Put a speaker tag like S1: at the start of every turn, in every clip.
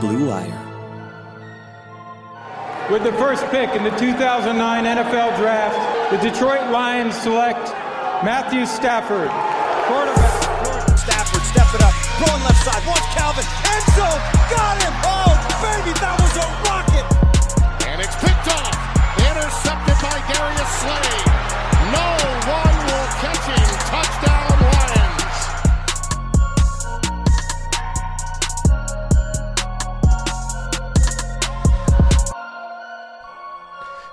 S1: Blue Wire.
S2: With the first pick in the 2009 NFL Draft, the Detroit Lions select Matthew Stafford, quarterback.
S3: Stafford, step it up, throwing left side, watch Calvin, end zone, got him! Oh, baby, that was a rocket!
S4: And it's picked off, intercepted by Darius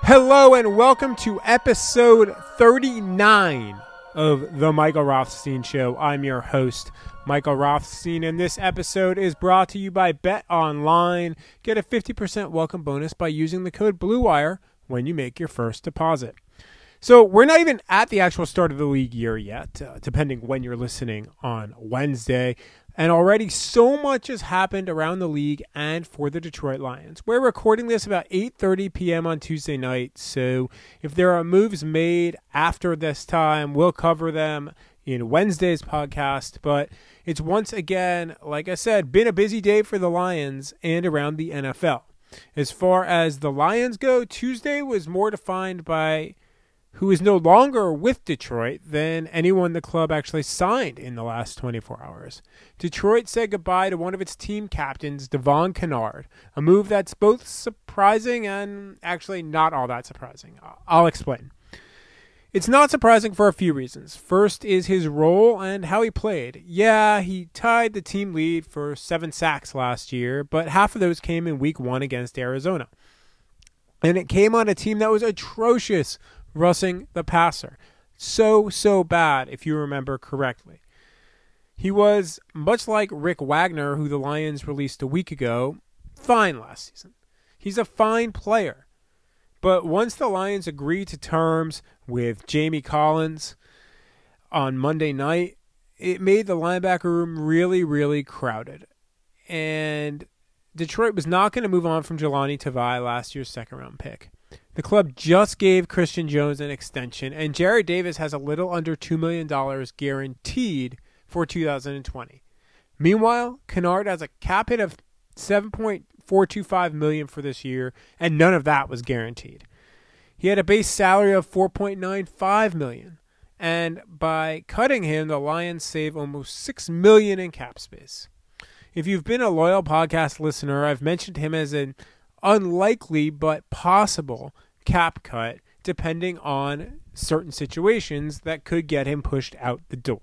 S5: Hello and welcome to episode 39 of the Michael Rothstein Show. I'm your host, Michael Rothstein, and this episode is brought to you by Bet Online. Get a 50% welcome bonus by using the code BLUEWIRE when you make your first deposit. So we're not even at the actual start of the league year yet, uh, depending when you're listening on Wednesday. And already so much has happened around the league and for the Detroit Lions. We're recording this about 8:30 p.m. on Tuesday night, so if there are moves made after this time, we'll cover them in Wednesday's podcast, but it's once again, like I said, been a busy day for the Lions and around the NFL. As far as the Lions go, Tuesday was more defined by who is no longer with Detroit than anyone the club actually signed in the last 24 hours. Detroit said goodbye to one of its team captains, Devon Kennard, a move that's both surprising and actually not all that surprising. I'll explain. It's not surprising for a few reasons. First is his role and how he played. Yeah, he tied the team lead for seven sacks last year, but half of those came in week one against Arizona. And it came on a team that was atrocious rushing the passer. So, so bad, if you remember correctly. He was, much like Rick Wagner, who the Lions released a week ago, fine last season. He's a fine player. But once the Lions agreed to terms with Jamie Collins on Monday night, it made the linebacker room really, really crowded. And Detroit was not going to move on from Jahlani Tavai, last year's second round pick. The club just gave Christian Jones an extension, and Jarrad Davis has a little under $2 million guaranteed for 2020. Meanwhile, Kennard has a cap hit of 7.425 million for this year, and none of that was guaranteed. He had a base salary of 4.95 million, and by cutting him, the Lions save almost 6 million in cap space. If you've been a loyal podcast listener, I've mentioned him as an unlikely but possible cap cut depending on certain situations that could get him pushed out the door.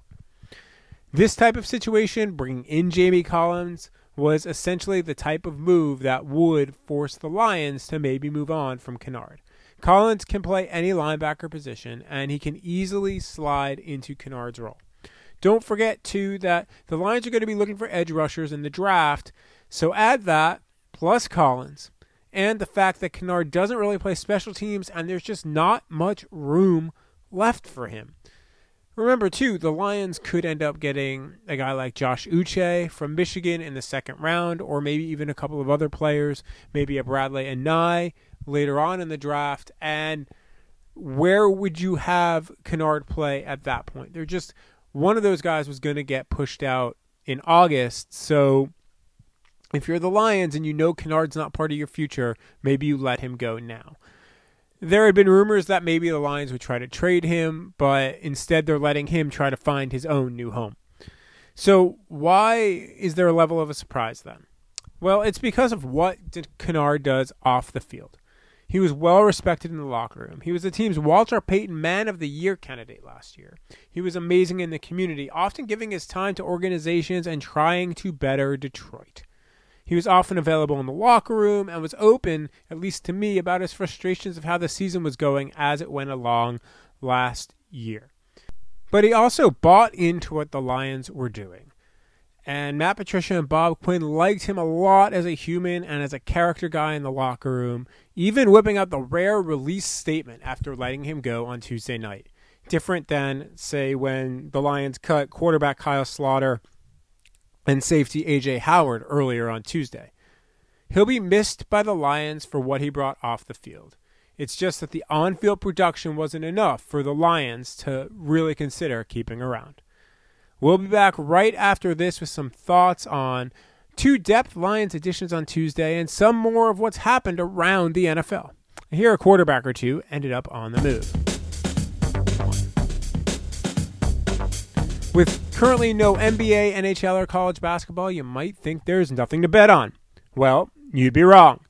S5: This type of situation, bringing in Jamie Collins, was essentially the type of move that would force the Lions to maybe move on from Kennard. Collins can play any linebacker position, and he can easily slide into Kennard's role. Don't forget, too, that the Lions are going to be looking for edge rushers in the draft, so add that plus Collins and the fact that Kennard doesn't really play special teams and there's just not much room left for him. Remember, too, the Lions could end up getting a guy like Josh Uche from Michigan in the second round, or maybe even a couple of other players, maybe a Bradlee Anae later on in the draft. And where would you have Kennard play at that point? They're just one of those guys was going to get pushed out in August. So if you're the Lions and you know Kennard's not part of your future, maybe you let him go now. There had been rumors that maybe the Lions would try to trade him, but instead they're letting him try to find his own new home. So, why is there a level of a surprise then? Well, it's because of what Kennard does off the field. He was well respected in the locker room. He was the team's Walter Payton Man of the Year candidate last year. He was amazing in the community, often giving his time to organizations and trying to better Detroit. He was often available in the locker room and was open, at least to me, about his frustrations of how the season was going as it went along last year. But he also bought into what the Lions were doing. And Matt Patricia and Bob Quinn liked him a lot as a human and as a character guy in the locker room, even whipping out the rare release statement after letting him go on Tuesday night. Different than, say, when the Lions cut quarterback Kyle Sloter and safety A.J. Howard earlier on Tuesday. He'll be missed by the Lions for what he brought off the field. It's just that the on field production wasn't enough for the Lions to really consider keeping around. We'll be back right after this with some thoughts on two depth Lions additions on Tuesday, and some more of what's happened around the NFL. Here, a quarterback or two ended up on the move. With currently no NBA, NHL, or college basketball, you might think there's nothing to bet on. Well, you'd be wrong.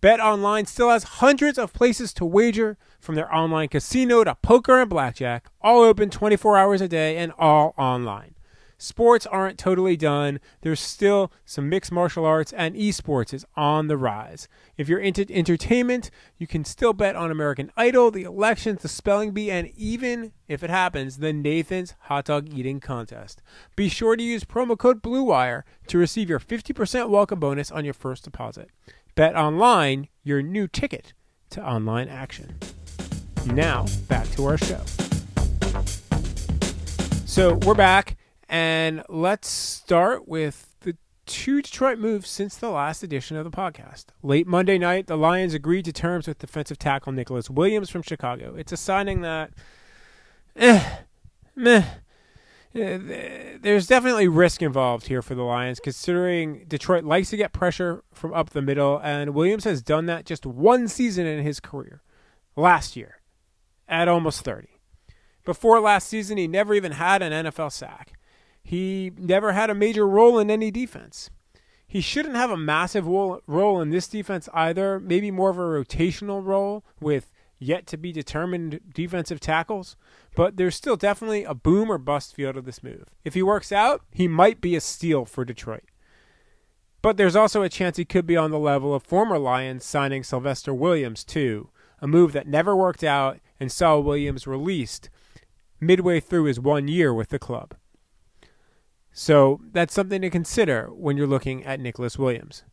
S5: Bet Online still has hundreds of places to wager, from their online casino to poker and blackjack, all open 24 hours a day and all online. Sports aren't totally done. There's still some mixed martial arts, and esports is on the rise. If you're into entertainment, you can still bet on American Idol, the elections, the spelling bee, and even, if it happens, the Nathan's hot dog eating contest. Be sure to use promo code BLUEWIRE to receive your 50% welcome bonus on your first deposit. Bet online, your new ticket to online action. Now, back to our show. So, we're back. And let's start with the two Detroit moves since the last edition of the podcast. Late Monday night, the Lions agreed to terms with defensive tackle Nicholas Williams from Chicago. It's a signing that, eh, meh. Eh, there's definitely risk involved here for the Lions, considering Detroit likes to get pressure from up the middle, and Williams has done that just one season in his career, last year, at almost 30. Before last season, he never even had an NFL sack. He never had a major role in any defense. He shouldn't have a massive role in this defense either, maybe more of a rotational role with yet to be determined defensive tackles, but there's still definitely a boom or bust feel to this move. If he works out, he might be a steal for Detroit. But there's also a chance he could be on the level of former Lions signing Sylvester Williams, too, a move that never worked out and saw Williams released midway through his one year with the club. So that's something to consider when you're looking at Nicholas Williams.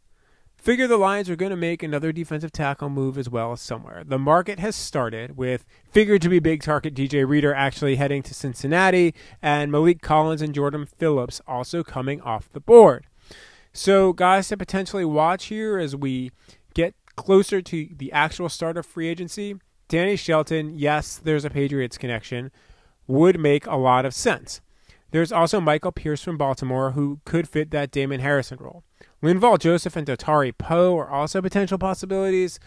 S5: Figure the Lions are going to make another defensive tackle move as well somewhere. The market has started with figured to be big target DJ Reader actually heading to Cincinnati and Maliek Collins and Jordan Phillips also coming off the board. So, guys to potentially watch here as we get closer to the actual start of free agency. Danny Shelton, yes, there's a Patriots connection, would make a lot of sense. There's also Michael Pierce from Baltimore who could fit that Damon Harrison role. Linval Joseph and Dontari Poe are also potential possibilities,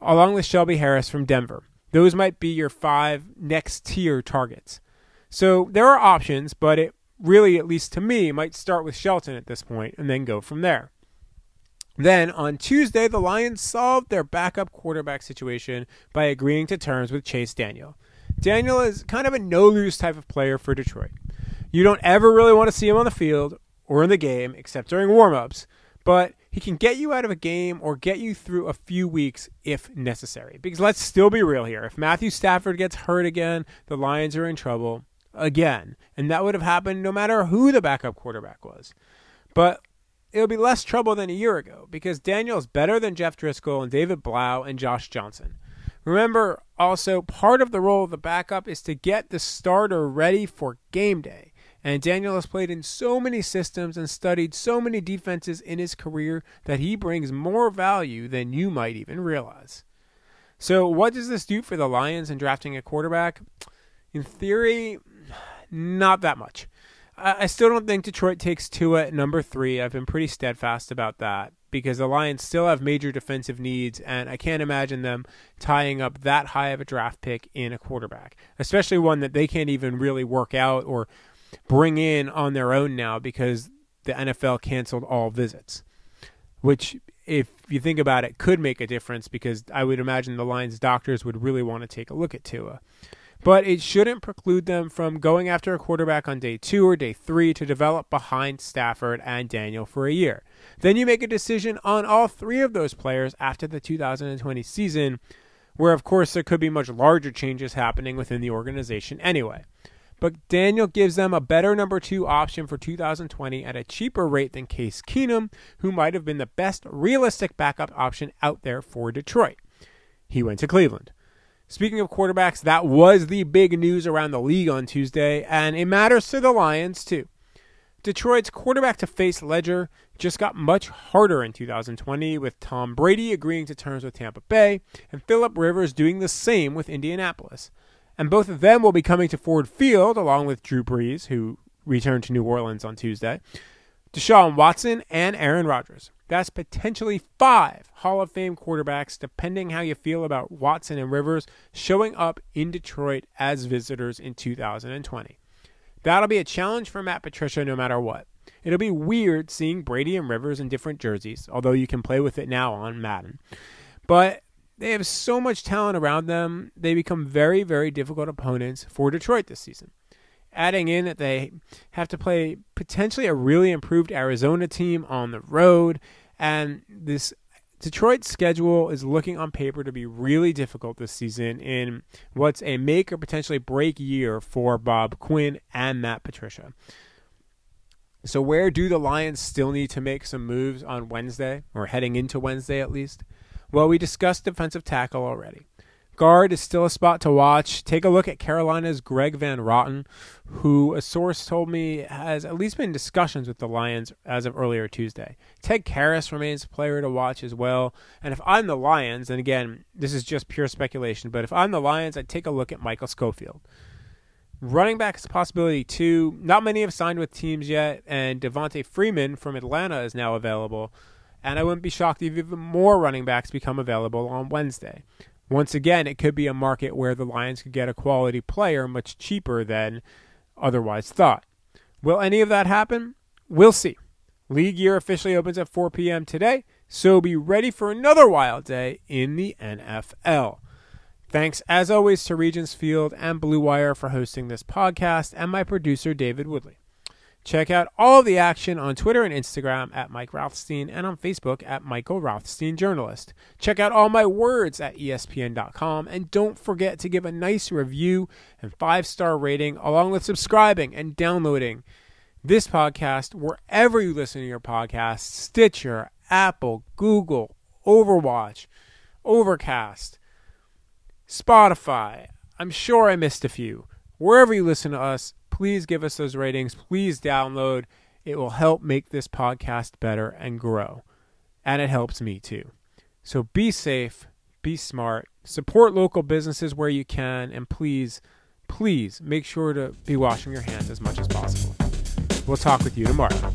S5: along with Shelby Harris from Denver. Those might be your five next tier targets. So there are options, but it really, at least to me, might start with Shelton at this point and then go from there. Then on Tuesday, the Lions solved their backup quarterback situation by agreeing to terms with Chase Daniel. Daniel is kind of a no lose type of player for Detroit. You don't ever really want to see him on the field or in the game except during warmups, but he can get you out of a game or get you through a few weeks if necessary. Because let's still be real here. If Matthew Stafford gets hurt again, the Lions are in trouble again. And that would have happened no matter who the backup quarterback was. But it'll be less trouble than a year ago because Daniel's better than Jeff Driskel and David Blough and Josh Johnson. Remember, also, part of the role of the backup is to get the starter ready for game day. And Daniel has played in so many systems and studied so many defenses in his career that he brings more value than you might even realize. So, what does this do for the Lions in drafting a quarterback? In theory, not that much. I still don't think Detroit takes Tua at number three. I've been pretty steadfast about that because the Lions still have major defensive needs, and I can't imagine them tying up that high of a draft pick in a quarterback, especially one that they can't even really work out or bring in on their own now because the NFL canceled all visits, which, if you think about it, could make a difference because I would imagine the Lions doctors would really want to take a look at Tua. But it shouldn't preclude them from going after a quarterback on day two or day three to develop behind Stafford and Daniel for a year. Then you make a decision on all three of those players after the 2020 season, where, of course, there could be much larger changes happening within the organization anyway but Daniel gives them a better number two option for 2020 at a cheaper rate than Case Keenum, who might have been the best realistic backup option out there for Detroit. He went to Cleveland. Speaking of quarterbacks, that was the big news around the league on Tuesday, and it matters to the Lions too. Detroit's quarterback to face ledger just got much harder in 2020 with Tom Brady agreeing to terms with Tampa Bay and Philip Rivers doing the same with Indianapolis and both of them will be coming to Ford Field along with Drew Brees, who returned to New Orleans on Tuesday. Deshaun Watson and Aaron Rodgers. That's potentially five Hall of Fame quarterbacks, depending how you feel about Watson and Rivers, showing up in Detroit as visitors in 2020. That'll be a challenge for Matt Patricia no matter what. It'll be weird seeing Brady and Rivers in different jerseys, although you can play with it now on Madden. But they have so much talent around them, they become very, very difficult opponents for Detroit this season adding in that they have to play potentially a really improved Arizona team on the road. And this Detroit schedule is looking on paper to be really difficult this season in what's a make or potentially break year for Bob Quinn and Matt Patricia. So, where do the Lions still need to make some moves on Wednesday, or heading into Wednesday at least? Well, we discussed defensive tackle already. Guard is still a spot to watch. Take a look at Carolina's Greg Van Roten, who a source told me has at least been discussions with the Lions as of earlier Tuesday. Ted Karras remains a player to watch as well. And if I'm the Lions, and again, this is just pure speculation, but if I'm the Lions, I'd take a look at Michael Schofield. Running back is a possibility too. Not many have signed with teams yet, and Devonta Freeman from Atlanta is now available. And I wouldn't be shocked if even more running backs become available on Wednesday. Once again, it could be a market where the Lions could get a quality player much cheaper than otherwise thought. Will any of that happen? We'll see. League year officially opens at 4 p.m. today, so be ready for another wild day in the NFL. Thanks, as always, to Regents Field and Blue Wire for hosting this podcast, and my producer, David Woodley. Check out all the action on Twitter and Instagram at Mike Rothstein and on Facebook at Michael Rothstein Journalist. Check out all my words at ESPN.com and don't forget to give a nice review and five star rating along with subscribing and downloading this podcast wherever you listen to your podcasts Stitcher, Apple, Google, Overwatch, Overcast, Spotify. I'm sure I missed a few. Wherever you listen to us, please give us those ratings. Please download. It will help make this podcast better and grow. And it helps me too. So be safe, be smart, support local businesses where you can, and please, please make sure to be washing your hands as much as possible. We'll talk with you tomorrow.